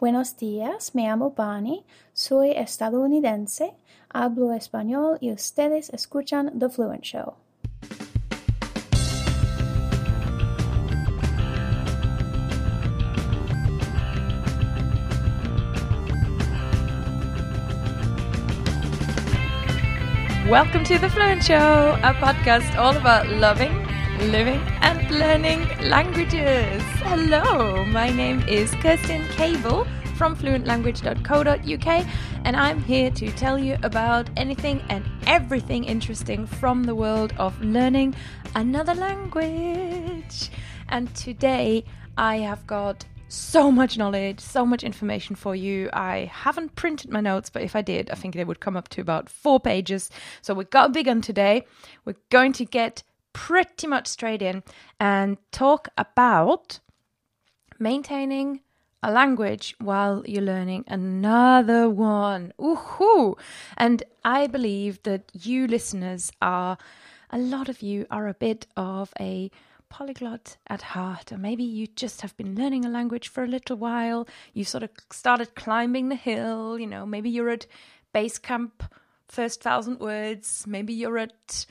Buenos días, me llamo Bonnie, soy estadounidense, hablo español y ustedes escuchan The Fluent Show. Welcome to The Fluent Show, a podcast all about loving, living, and learning languages. Hello, my name is Kerstin Cable from fluentlanguage.co.uk, and I'm here to tell you about anything and everything interesting from the world of learning another language. And today I have got so much knowledge, so much information for you. I haven't printed my notes, but if I did, I think they would come up to about four pages. So we got a big one today. We're going to get pretty much straight in and talk about maintaining a language while you're learning another one. Ooh, and I believe that you listeners are a lot of you are a bit of a polyglot at heart, or maybe you just have been learning a language for a little while. You sort of started climbing the hill, you know, maybe you're at base camp first thousand words, maybe you're at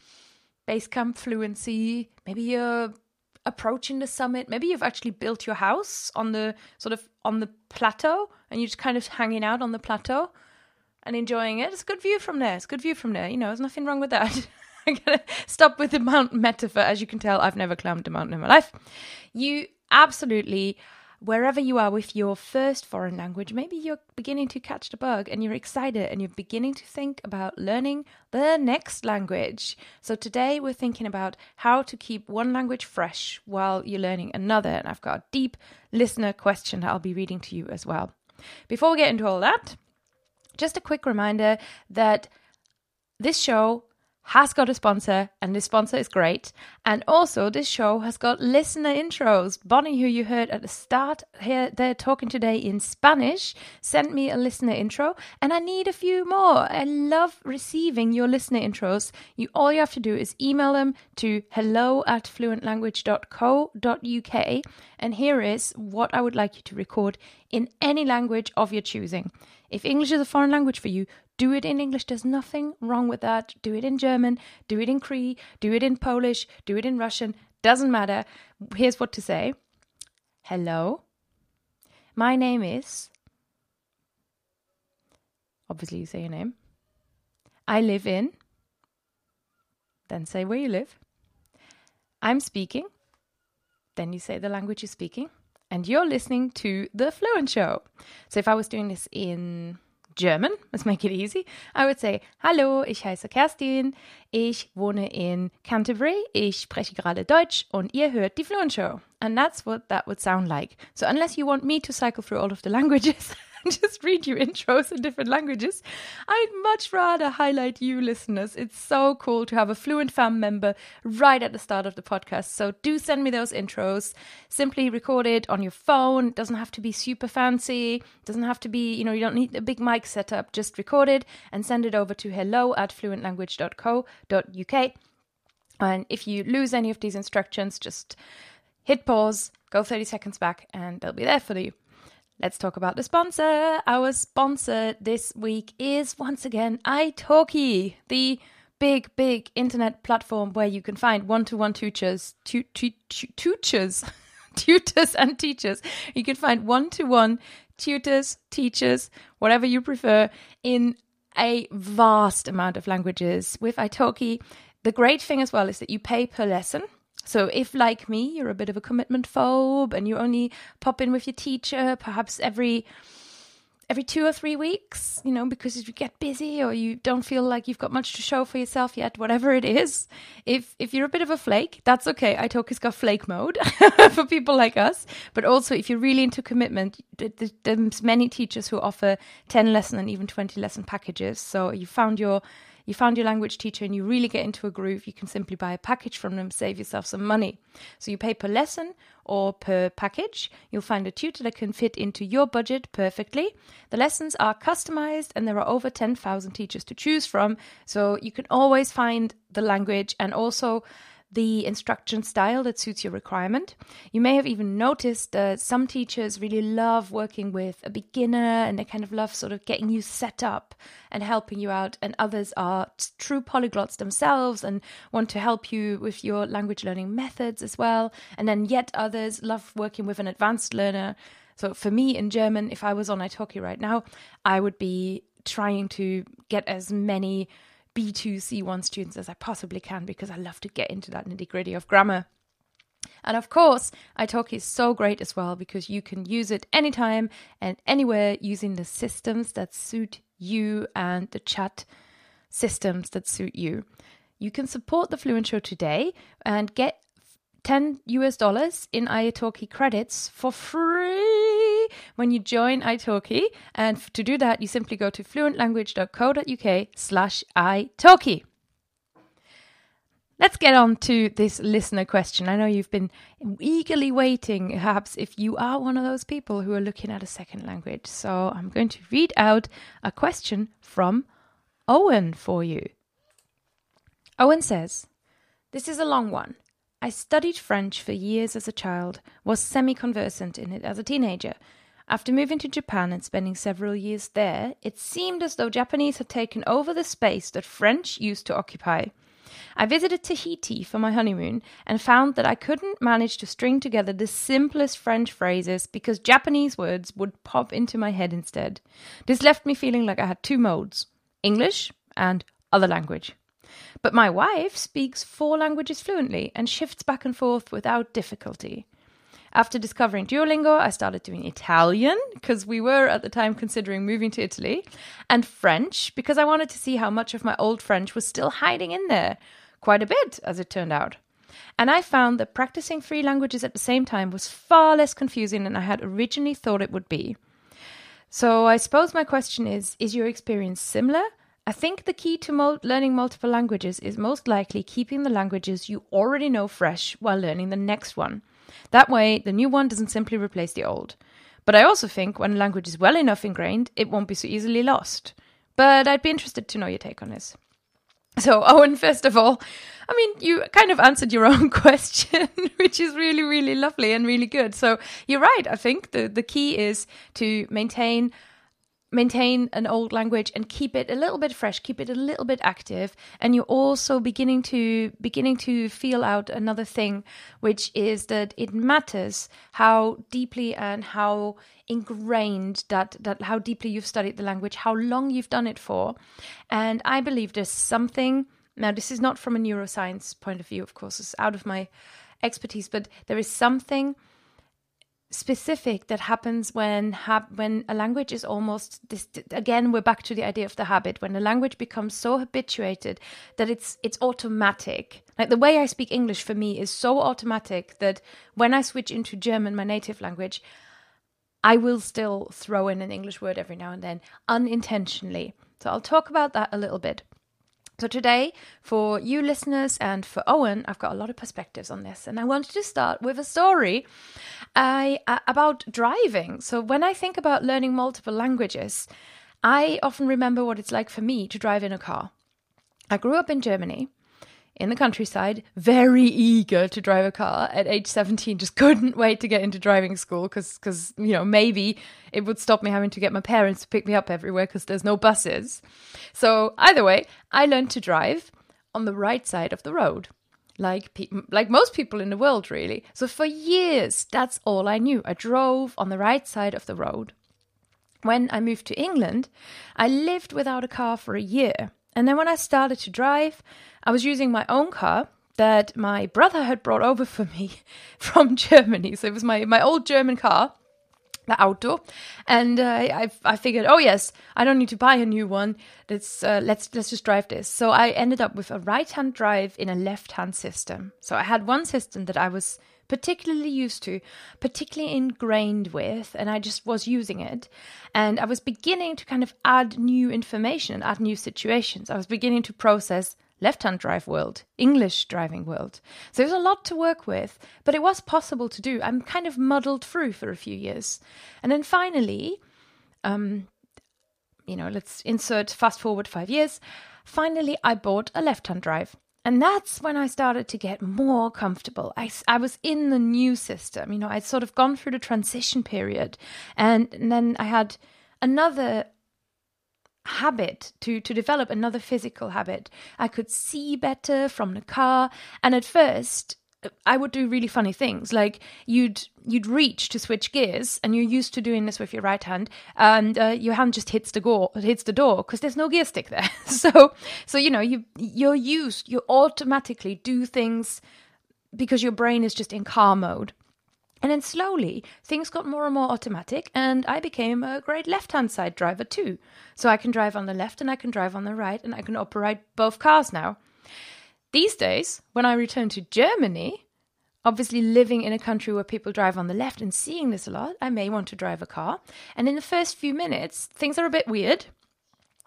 base camp fluency, maybe you're approaching the summit, maybe you've actually built your house on the sort of on the plateau and you're just kind of hanging out on the plateau and enjoying it. It's a good view from there. It's a good view from there. You know, there's nothing wrong with that. I'm going to stop with the mountain metaphor. As you can tell, I've never climbed a mountain in my life. You absolutely, wherever you are with your first foreign language, maybe you're beginning to catch the bug and you're excited and you're beginning to think about learning the next language. So today we're thinking about how to keep one language fresh while you're learning another. And I've got a deep listener question that I'll be reading to you as well. Before we get into all that, just a quick reminder that this show has got a sponsor, and this sponsor is great. And also, this show has got listener intros. Bonnie, who you heard at the start, here they're talking today in Spanish, sent me a listener intro, and I need a few more. I love receiving your listener intros. You all you have to do is email them to hello at fluentlanguage.co.uk, and here is what I would like you to record in any language of your choosing. If English is a foreign language for you, do it in English. There's nothing wrong with that. Do it in German, do it in Cree, do it in Polish, do it in Russian. Doesn't matter. Here's what to say Hello. My name is. Obviously, you say your name. I live in. Then say where you live. I'm speaking. Then you say the language you're speaking. And you're listening to The Fluent Show. So if I was doing this in German, let's make it easy, I would say, Hallo, ich heiße Kerstin, ich wohne in Canterbury, ich spreche gerade Deutsch und ihr hört die Fluent Show. And that's what that would sound like. So unless you want me to cycle through all of the languages, just read you intros in different languages. I'd much rather highlight you listeners. It's so cool to have a fluent fam member right at the start of the podcast. So do send me those intros. Simply record it on your phone. It doesn't have to be super fancy. It doesn't have to be, you know, you don't need a big mic setup. Just record it and send it over to hello at fluentlanguage.co.uk. And if you lose any of these instructions, just hit pause, go 30 seconds back, and they'll be there for you. Let's talk about the sponsor. Our sponsor this week is once again italki, the big, big internet platform where you can find one-to-one tutors, tu- tu- tu- tutors, tutors and teachers. You can find one-to-one tutors, teachers, whatever you prefer, in a vast amount of languages. With italki, the great thing as well is that you pay per lesson. So, if like me, you're a bit of a commitment phobe and you only pop in with your teacher perhaps every every two or three weeks, you know, because you get busy or you don't feel like you've got much to show for yourself yet, whatever it is. If if you're a bit of a flake, that's okay. Italki's got flake mode for people like us. But also, if you're really into commitment, there's many teachers who offer 10 lesson and even 20 lesson packages. So you found your you found your language teacher and you really get into a groove, you can simply buy a package from them, save yourself some money. So you pay per lesson or per package. You'll find a tutor that can fit into your budget perfectly. The lessons are customized and there are over 10,000 teachers to choose from. So you can always find the language and also the instruction style that suits your requirement. You may have even noticed that some teachers really love working with a beginner and they kind of love sort of getting you set up and helping you out, and others are true polyglots themselves and want to help you with your language learning methods as well. And then yet others love working with an advanced learner. So for me in German, if I was on Italki right now, I would be trying to get as many B2, C1 students as I possibly can because I love to get into that nitty gritty of grammar. And of course, Italki is so great as well because you can use it anytime and anywhere using the systems that suit you and the chat systems that suit you. You can support the Fluent Show today and get 10 US dollars in italki credits for free when you join italki. And to do that, you simply go to fluentlanguage.co.uk slash italki. Let's get on to this listener question. I know you've been eagerly waiting, perhaps, if you are one of those people who are looking at a second language. So I'm going to read out a question from Owen for you. Owen says, This is a long one. I studied French for years as a child, was semi conversant in it as a teenager. After moving to Japan and spending several years there, it seemed as though Japanese had taken over the space that French used to occupy. I visited Tahiti for my honeymoon and found that I couldn't manage to string together the simplest French phrases because Japanese words would pop into my head instead. This left me feeling like I had two modes English and other language. But my wife speaks four languages fluently and shifts back and forth without difficulty. After discovering Duolingo, I started doing Italian because we were at the time considering moving to Italy, and French because I wanted to see how much of my old French was still hiding in there. Quite a bit, as it turned out. And I found that practicing three languages at the same time was far less confusing than I had originally thought it would be. So I suppose my question is Is your experience similar? I think the key to mo- learning multiple languages is most likely keeping the languages you already know fresh while learning the next one. That way, the new one doesn't simply replace the old. But I also think when language is well enough ingrained, it won't be so easily lost. But I'd be interested to know your take on this. So, Owen, first of all, I mean, you kind of answered your own question, which is really, really lovely and really good. So, you're right. I think the, the key is to maintain maintain an old language and keep it a little bit fresh keep it a little bit active. And you're also beginning to beginning to feel out another thing which is that it matters how deeply and how ingrained that that how deeply you've studied the language how long you've done it for. And i believe there's something now this is not from a neuroscience point of view of course it's out of my expertise but there is something specific that happens when ha- when a language is almost this again we're back to the idea of the habit. When a language becomes so habituated that it's it's automatic. Like the way i speak english for me is so automatic that when i switch into german my native language i will still throw in an english word every now and then unintentionally. So i'll talk about that a little bit so, today, for you listeners and for Owen, I've got a lot of perspectives on this. And I wanted to start with a story I, uh, about driving. So, when I think about learning multiple languages, I often remember what it's like for me to drive in a car. I grew up in Germany in the countryside, very eager to drive a car at age 17, just couldn't wait to get into driving school because, because you know, maybe it would stop me having to get my parents to pick me up everywhere because there's no buses. So, either way, I learned to drive on the right side of the road. Like pe- like most people in the world, really. So for years, that's all I knew. I drove on the right side of the road. When I moved to England, I lived without a car for a year. And then when I started to drive, I was using my own car that my brother had brought over for me from Germany. So it was my, my old German car, the Auto, and uh, I I figured, oh yes, I don't need to buy a new one. Let's uh, let's let's just drive this. So I ended up with a right hand drive in a left hand system. So I had one system that I was particularly used to, particularly ingrained with, and I just was using it. And I was beginning to kind of add new information, add new situations. I was beginning to process left hand drive world, English driving world. So there's a lot to work with, but it was possible to do. I'm kind of muddled through for a few years. And then finally, um, you know, let's insert fast forward five years. Finally, I bought a left hand drive. and that's when I started to get more comfortable. I, I was in the new system. You know, I'd sort of gone through the transition period. And, and then I had another habit to to develop another physical habit. I could see better from the car and at first I would do really funny things like you'd you'd reach to switch gears and you're used to doing this with your right hand and uh, your hand just hits the door hits the door because there's no gear stick there. So so you know you you're used you automatically do things because your brain is just in car mode and then slowly things got more and more automatic and I became a great left hand side driver too so I can drive on the left and I can drive on the right and I can operate both cars now these days, when I return to Germany, obviously living in a country where people drive on the left and seeing this a lot, I may want to drive a car. And in the first few minutes, things are a bit weird.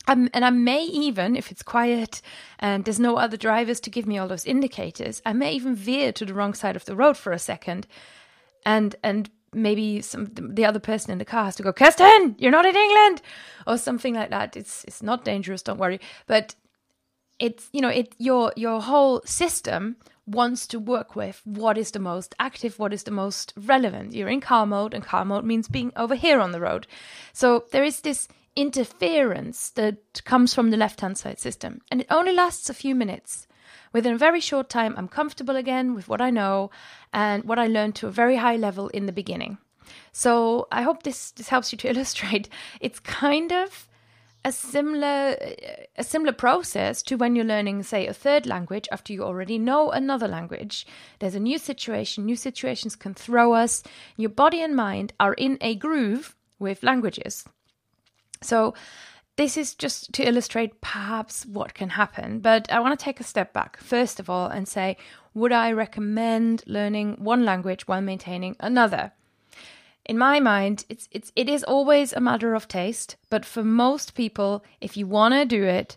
Um, and I may even, if it's quiet and there's no other drivers to give me all those indicators, I may even veer to the wrong side of the road for a second, and and maybe some the other person in the car has to go, Kerstin, you're not in England, or something like that. It's it's not dangerous, don't worry. But it's you know it your your whole system wants to work with what is the most active what is the most relevant you're in car mode and car mode means being over here on the road so there is this interference that comes from the left hand side system and it only lasts a few minutes within a very short time i'm comfortable again with what i know and what i learned to a very high level in the beginning. So i hope this this helps you to illustrate. It's kind of a similar a similar process to when you're learning say a third language after you already know another language. There's a new situation. New situations can throw us. Your body and mind are in a groove with languages. So this is just to illustrate perhaps what can happen but i want to take a step back first of all and say would i recommend learning one language while maintaining another in my mind, it's it's it is always a matter of taste. But for most people, if you want to do it,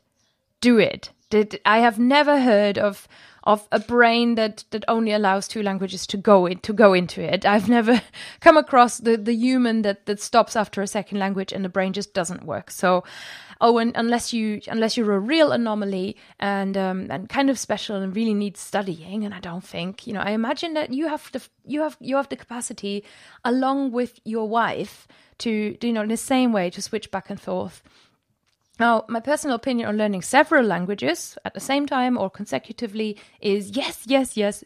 do it. Did I have never heard of of a brain that that only allows two languages to go in, to go into it. I've never come across the the human that that stops after a second language and the brain just doesn't work. So oh, and unless you unless you're a real anomaly and um, and kind of special and really need studying, and I don't think you know. I imagine that you have the you have you have the capacity, along with your wife, to you know in the same way to switch back and forth. Now, my personal opinion on learning several languages at the same time or consecutively is yes, yes, yes,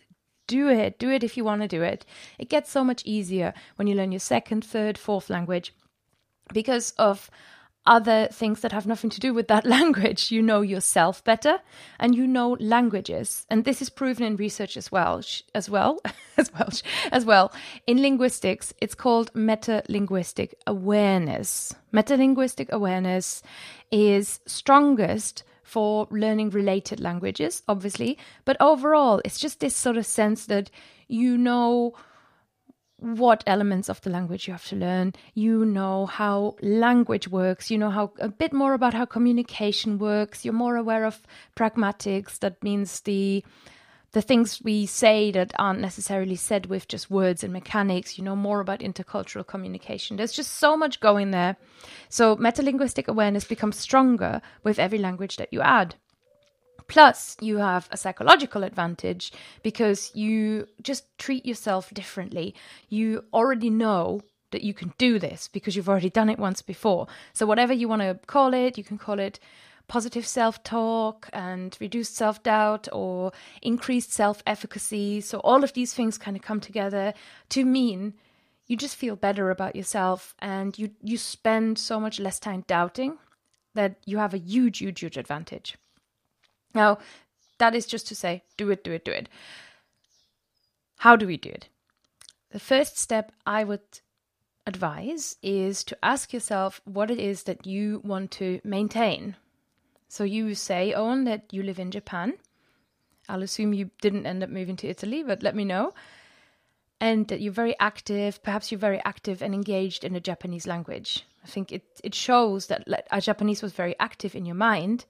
do it. Do it if you want to do it. It gets so much easier when you learn your second, third, fourth language because of other things that have nothing to do with that language. You know yourself better and you know languages. And this is proven in research as well, as well, as well, as well. In linguistics, it's called metalinguistic awareness. Metalinguistic awareness is strongest for learning related languages, obviously, but overall, it's just this sort of sense that you know what elements of the language you have to learn. You know how language works. You know how a bit more about how communication works. You're more aware of pragmatics. That means the the things we say that aren't necessarily said with just words and mechanics. You know more about intercultural communication. There's just so much going there. So metalinguistic awareness becomes stronger with every language that you add. Plus, you have a psychological advantage because you just treat yourself differently. You already know that you can do this because you've already done it once before. So, whatever you want to call it, you can call it positive self talk and reduced self doubt or increased self efficacy. So, all of these things kind of come together to mean you just feel better about yourself and you, you spend so much less time doubting that you have a huge, huge, huge advantage. Now, that is just to say, do it, do it, do it. How do we do it? The first step I would advise is to ask yourself what it is that you want to maintain. So you say, Owen, that you live in Japan. I'll assume you didn't end up moving to Italy, but let me know. And that you're very active, perhaps you're very active and engaged in the Japanese language. I think it, it shows that a Japanese was very active in your mind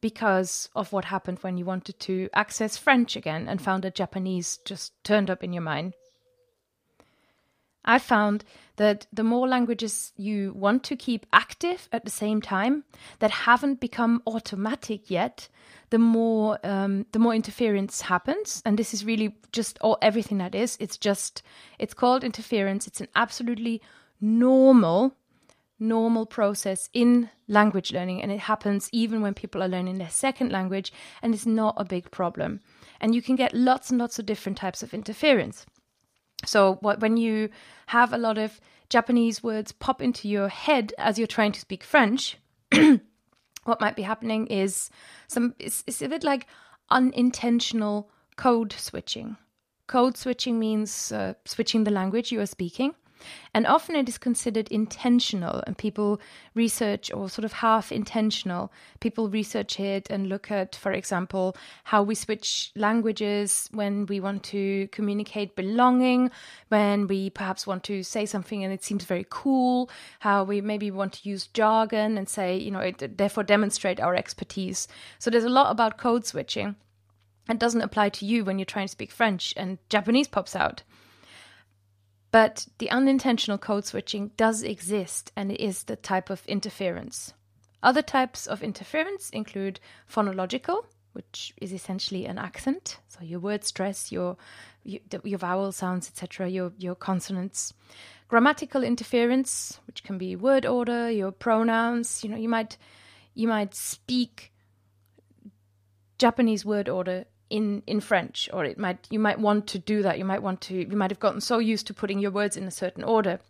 because of what happened when you wanted to access French again and found that Japanese just turned up in your mind. I found that the more languages you want to keep active at the same time that haven't become automatic yet, the more um, the more interference happens. And this is really just all everything that is. It's just it's called interference. It's an absolutely normal normal process in language learning and it happens even when people are learning their second language and it's not a big problem and you can get lots and lots of different types of interference so what, when you have a lot of Japanese words pop into your head as you're trying to speak French, what might be happening is some it's, it's a bit like unintentional code switching. Code switching means uh, switching the language you are speaking. And often it is considered intentional, and people research or sort of half intentional. People research it and look at, for example, how we switch languages when we want to communicate belonging, when we perhaps want to say something and it seems very cool, how we maybe want to use jargon and say, you know, it, therefore demonstrate our expertise. So there's a lot about code switching. It doesn't apply to you when you're trying to speak French and Japanese pops out. But the unintentional code switching does exist and it is the type of interference. Other types of interference include phonological, which is essentially an accent, so your word stress, your your vowel sounds, etc., your your consonants. Grammatical interference, which can be word order, your pronouns. You know, you might you might speak Japanese word order in in French, or it might you might want to do that. You might want to you might have gotten so used to putting your words in a certain order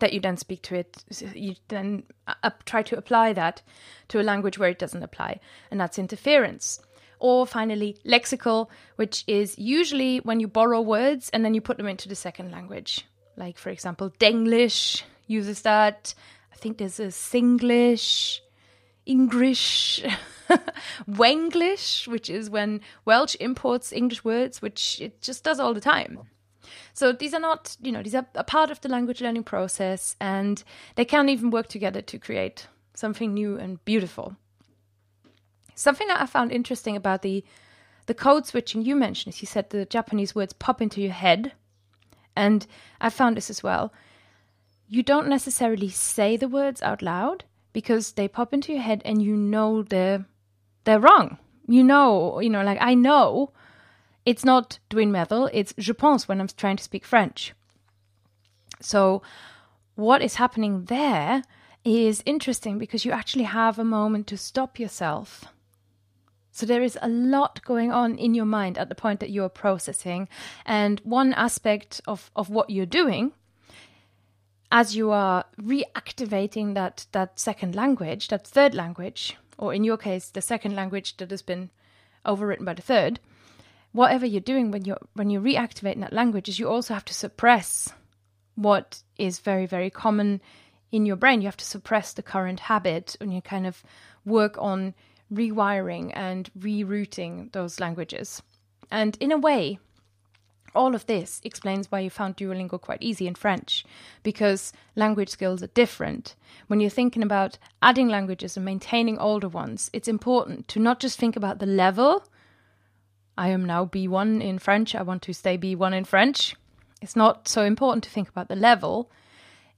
that you then speak to it. You then uh, try to apply that to a language where it doesn't apply, and that's interference. Or finally, lexical, which is usually when you borrow words and then you put them into the second language. Like, for example, Denglish uses that. I think there's a Singlish, English. Wenglish, which is when Welsh imports English words, which it just does all the time. So these are not, you know, these are a part of the language learning process, and they can even work together to create something new and beautiful. Something that I found interesting about the the code switching you mentioned is you said the Japanese words pop into your head, and I found this as well. You don't necessarily say the words out loud because they pop into your head, and you know they're they're wrong. You know, you know, like I know it's not doing metal, it's je pense when I'm trying to speak French. So what is happening there is interesting because you actually have a moment to stop yourself. So there is a lot going on in your mind at the point that you're processing. And one aspect of, of what you're doing as you are reactivating that, that second language, that third language, or in your case, the second language that has been overwritten by the third, whatever you're doing when you're when you're reactivating that language is you also have to suppress what is very very common in your brain. You have to suppress the current habit, and you kind of work on rewiring and rerouting those languages. And in a way, all of this explains why you found Duolingo quite easy in French, because language skills are different. When you're thinking about adding languages and maintaining older ones, it's important to not just think about the level. I am now B1 in French, I want to stay B1 in French. It's not so important to think about the level.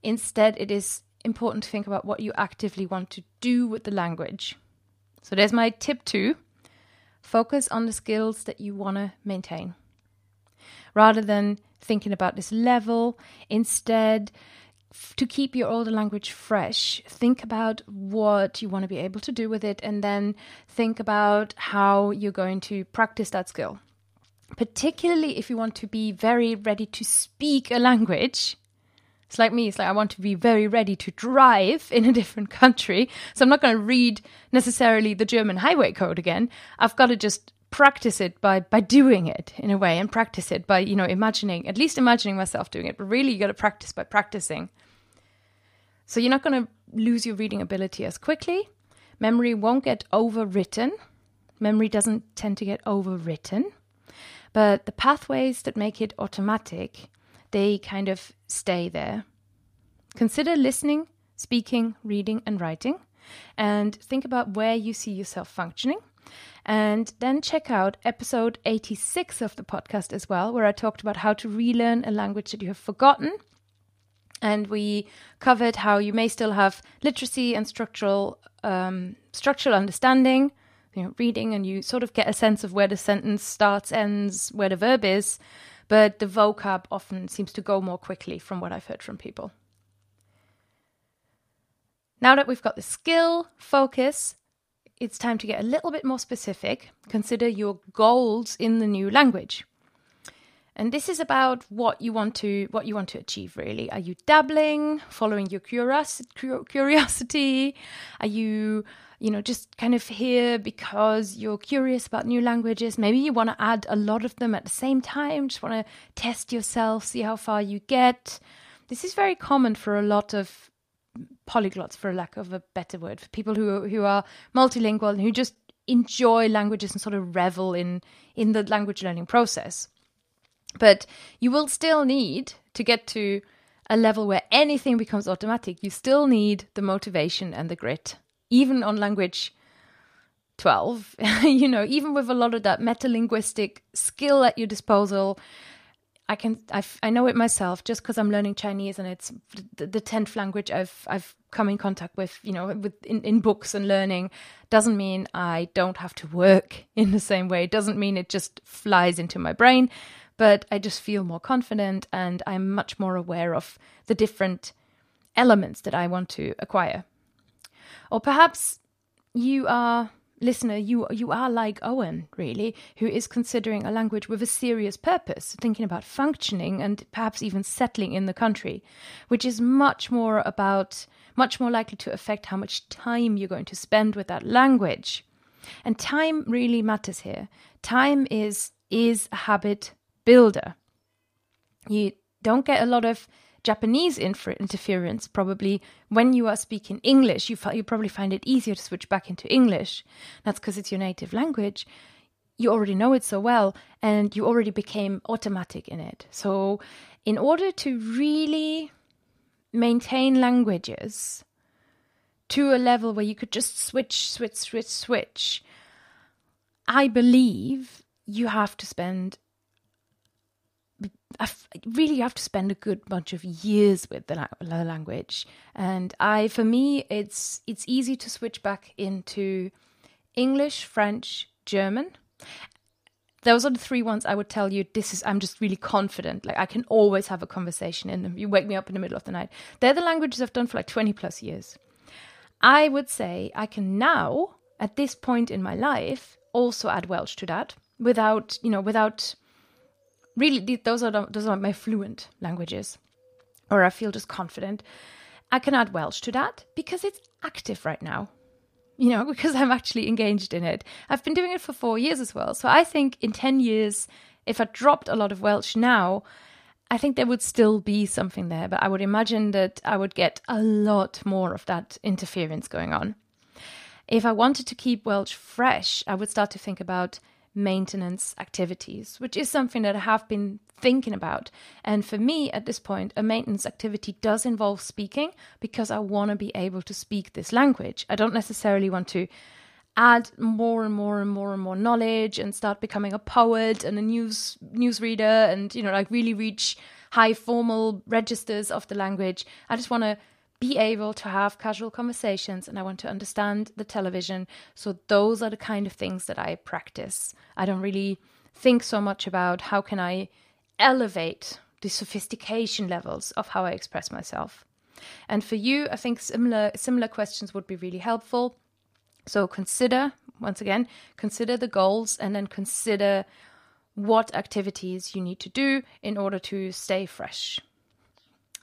Instead, it is important to think about what you actively want to do with the language. So, there's my tip two focus on the skills that you want to maintain rather than thinking about this level. Instead, to keep your older language fresh, think about what you want to be able to do with it, and then think about how you're going to practice that skill. Particularly if you want to be very ready to speak a language. It's like me, it's like I want to be very ready to drive in a different country. So I'm not going to read necessarily the German highway code again. I've got to just practice it by by doing it in a way and practice it by you know imagining at least imagining myself doing it. But really you got to practice by practicing. So you're not going to lose your reading ability as quickly. Memory won't get overwritten. Memory doesn't tend to get overwritten. But the pathways that make it automatic they kind of stay there. Consider listening speaking reading and writing and think about where you see yourself functioning and then check out episode 86 of the podcast as well, where I talked about how to relearn a language that you have forgotten. And we covered how you may still have literacy and structural um, structural understanding, you know, reading, and you sort of get a sense of where the sentence starts, ends, where the verb is, but the vocab often seems to go more quickly from what I've heard from people. Now that we've got the skill, focus, it's time to get a little bit more specific. Consider your goals in the new language. And this is about what you want to what you want to achieve really. Are you dabbling, following your curiosity? Are you you know just kind of here because you're curious about new languages? Maybe you want to add a lot of them at the same time, just want to test yourself, see how far you get. This is very common for a lot of polyglots, for lack of a better word, for people who who are multilingual and who just enjoy languages and sort of revel in in the language learning process. But you will still need to get to a level where anything becomes automatic. You still need the motivation and the grit, even on language 12. you know, even with a lot of that metalinguistic skill at your disposal, I can I, I know it myself just because I'm learning Chinese and it's the tenth language I've I've come in contact with you know with in, in books and learning doesn't mean I don't have to work in the same way. It doesn't mean it just flies into my brain, but I just feel more confident and I'm much more aware of the different elements that I want to acquire. Or perhaps you are listener, you you are like Owen, really, who is considering a language with a serious purpose, thinking about functioning and perhaps even settling in the country, which is much more about much more likely to affect how much time you're going to spend with that language. And time really matters here. Time is is a habit builder. You don't get a lot of Japanese interference probably when you are speaking English. You, you probably find it easier to switch back into English. That's because it's your native language. You already know it so well and you already became automatic in it. So, in order to really maintain languages to a level where you could just switch, switch, switch, switch, I believe you have to spend really you have to spend a good bunch of years with the, the, language. And i for me it's it's easy to switch back into english french german. Those are the three ones i would tell you this is i'm just really confident. Like i can always have a conversation in them you wake me up in the middle of the night. They're the languages i've done for like 20 plus years. I would say i can now at this point in my life also add welsh to that without you know without really those are the, those are my fluent languages. Or i feel just confident. I can add welsh to that because it's active right now. You know because i'm actually engaged in it. I've been doing it for four years as well. So i think in 10 years if i dropped a lot of welsh now i think there would still be something there. But i would imagine that i would get a lot more of that interference going on. If i wanted to keep welsh fresh i would start to think about maintenance activities, which is something that I have been thinking about. And for me, at this point, a maintenance activity does involve speaking because I want to be able to speak this language. I don't necessarily want to add more and more and more and more knowledge and start becoming a poet and a news newsreader and you know like really reach high formal registers of the language. I just want to be able to have casual conversations and I want to understand the television. So those are the kind of things that I practice. I don't really think so much about how can I elevate the sophistication levels of how I express myself. And for you, I think similar similar questions would be really helpful. So consider once again, consider the goals and then consider what activities you need to do in order to stay fresh.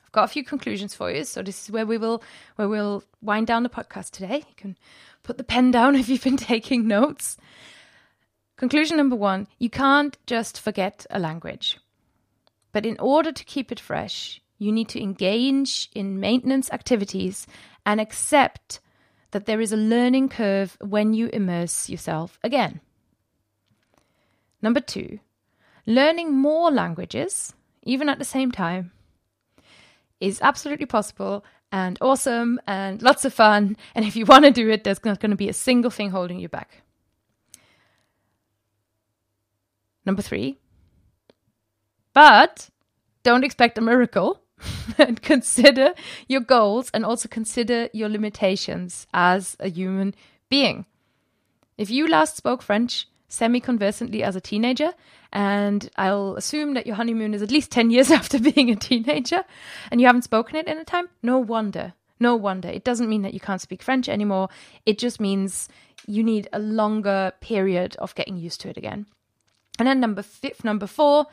I've got a few conclusions for you. So this is where we will where we'll wind down the podcast today. You can put the pen down if you've been taking notes. Conclusion number 1, you can't just forget a language. But in order to keep it fresh, you need to engage in maintenance activities and accept that there is a learning curve when you immerse yourself again. Number two, learning more languages, even at the same time, is absolutely possible and awesome and lots of fun. And if you want to do it, there's not going to be a single thing holding you back. Number three, but don't expect a miracle. and consider your goals and also consider your limitations as a human being. If you last spoke French semi conversantly as a teenager, and I'll assume that your honeymoon is at least 10 years after being a teenager, and you haven't spoken it in a time, no wonder. No wonder. It doesn't mean that you can't speak French anymore. It just means you need a longer period of getting used to it again. And then number fifth, number four,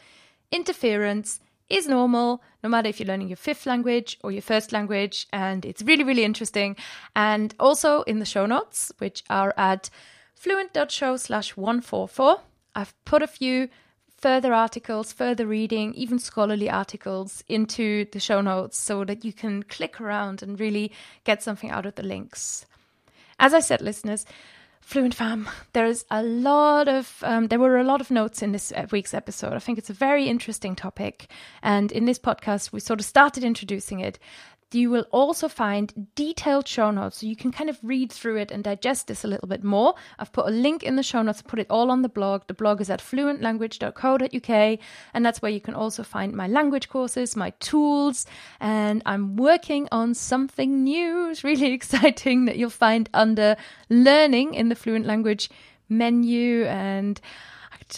interference is normal, no matter if you're learning your fifth language or your first language. And it's really, really interesting. And also in the show notes, which are at fluent.show slash 144, I've put a few further articles, further reading, even scholarly articles into the show notes so that you can click around and really get something out of the links. As I said, listeners, Fluent Fam, there is a lot of, um, there were a lot of notes in this week's episode. I think it's a very interesting topic. And in this podcast, we sort of started introducing it you will also find detailed show notes so you can kind of read through it and digest this a little bit more. I've put a link in the show notes, put it all on the blog. The blog is at fluentlanguage.co.uk, and that's where you can also find my language courses, my tools, and I'm working on something new. It's really exciting that you'll find under learning in the fluent language menu and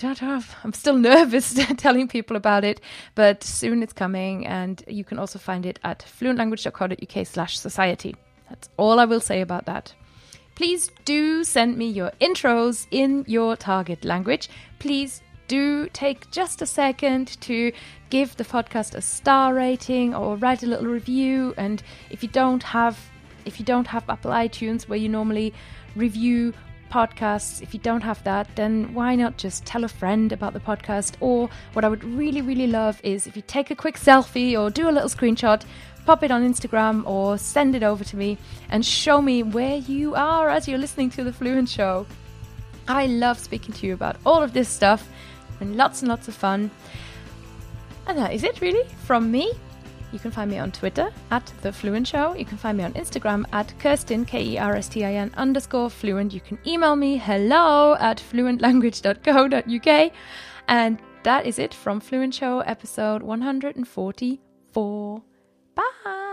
I'm still nervous telling people about it, but soon it's coming, and you can also find it at fluentlanguage.co.uk slash society. That's all I will say about that. Please do send me your intros in your target language. Please do take just a second to give the podcast a star rating or write a little review. And if you don't have if you don't have Apple iTunes where you normally review podcasts. If you don't have that, then why not just tell a friend about the podcast? Or what I would really, really love is if you take a quick selfie or do a little screenshot, pop it on Instagram or send it over to me and show me where you are as you're listening to the Fluent Show. I love speaking to you about all of this stuff and lots and lots of fun. And that is it, really, from me. You can find me on Twitter at The Fluent Show. You can find me on Instagram at Kerstin, K E R S T I N underscore fluent. You can email me hello at fluentlanguage.co.uk. And that is it from Fluent Show episode 144. Bye.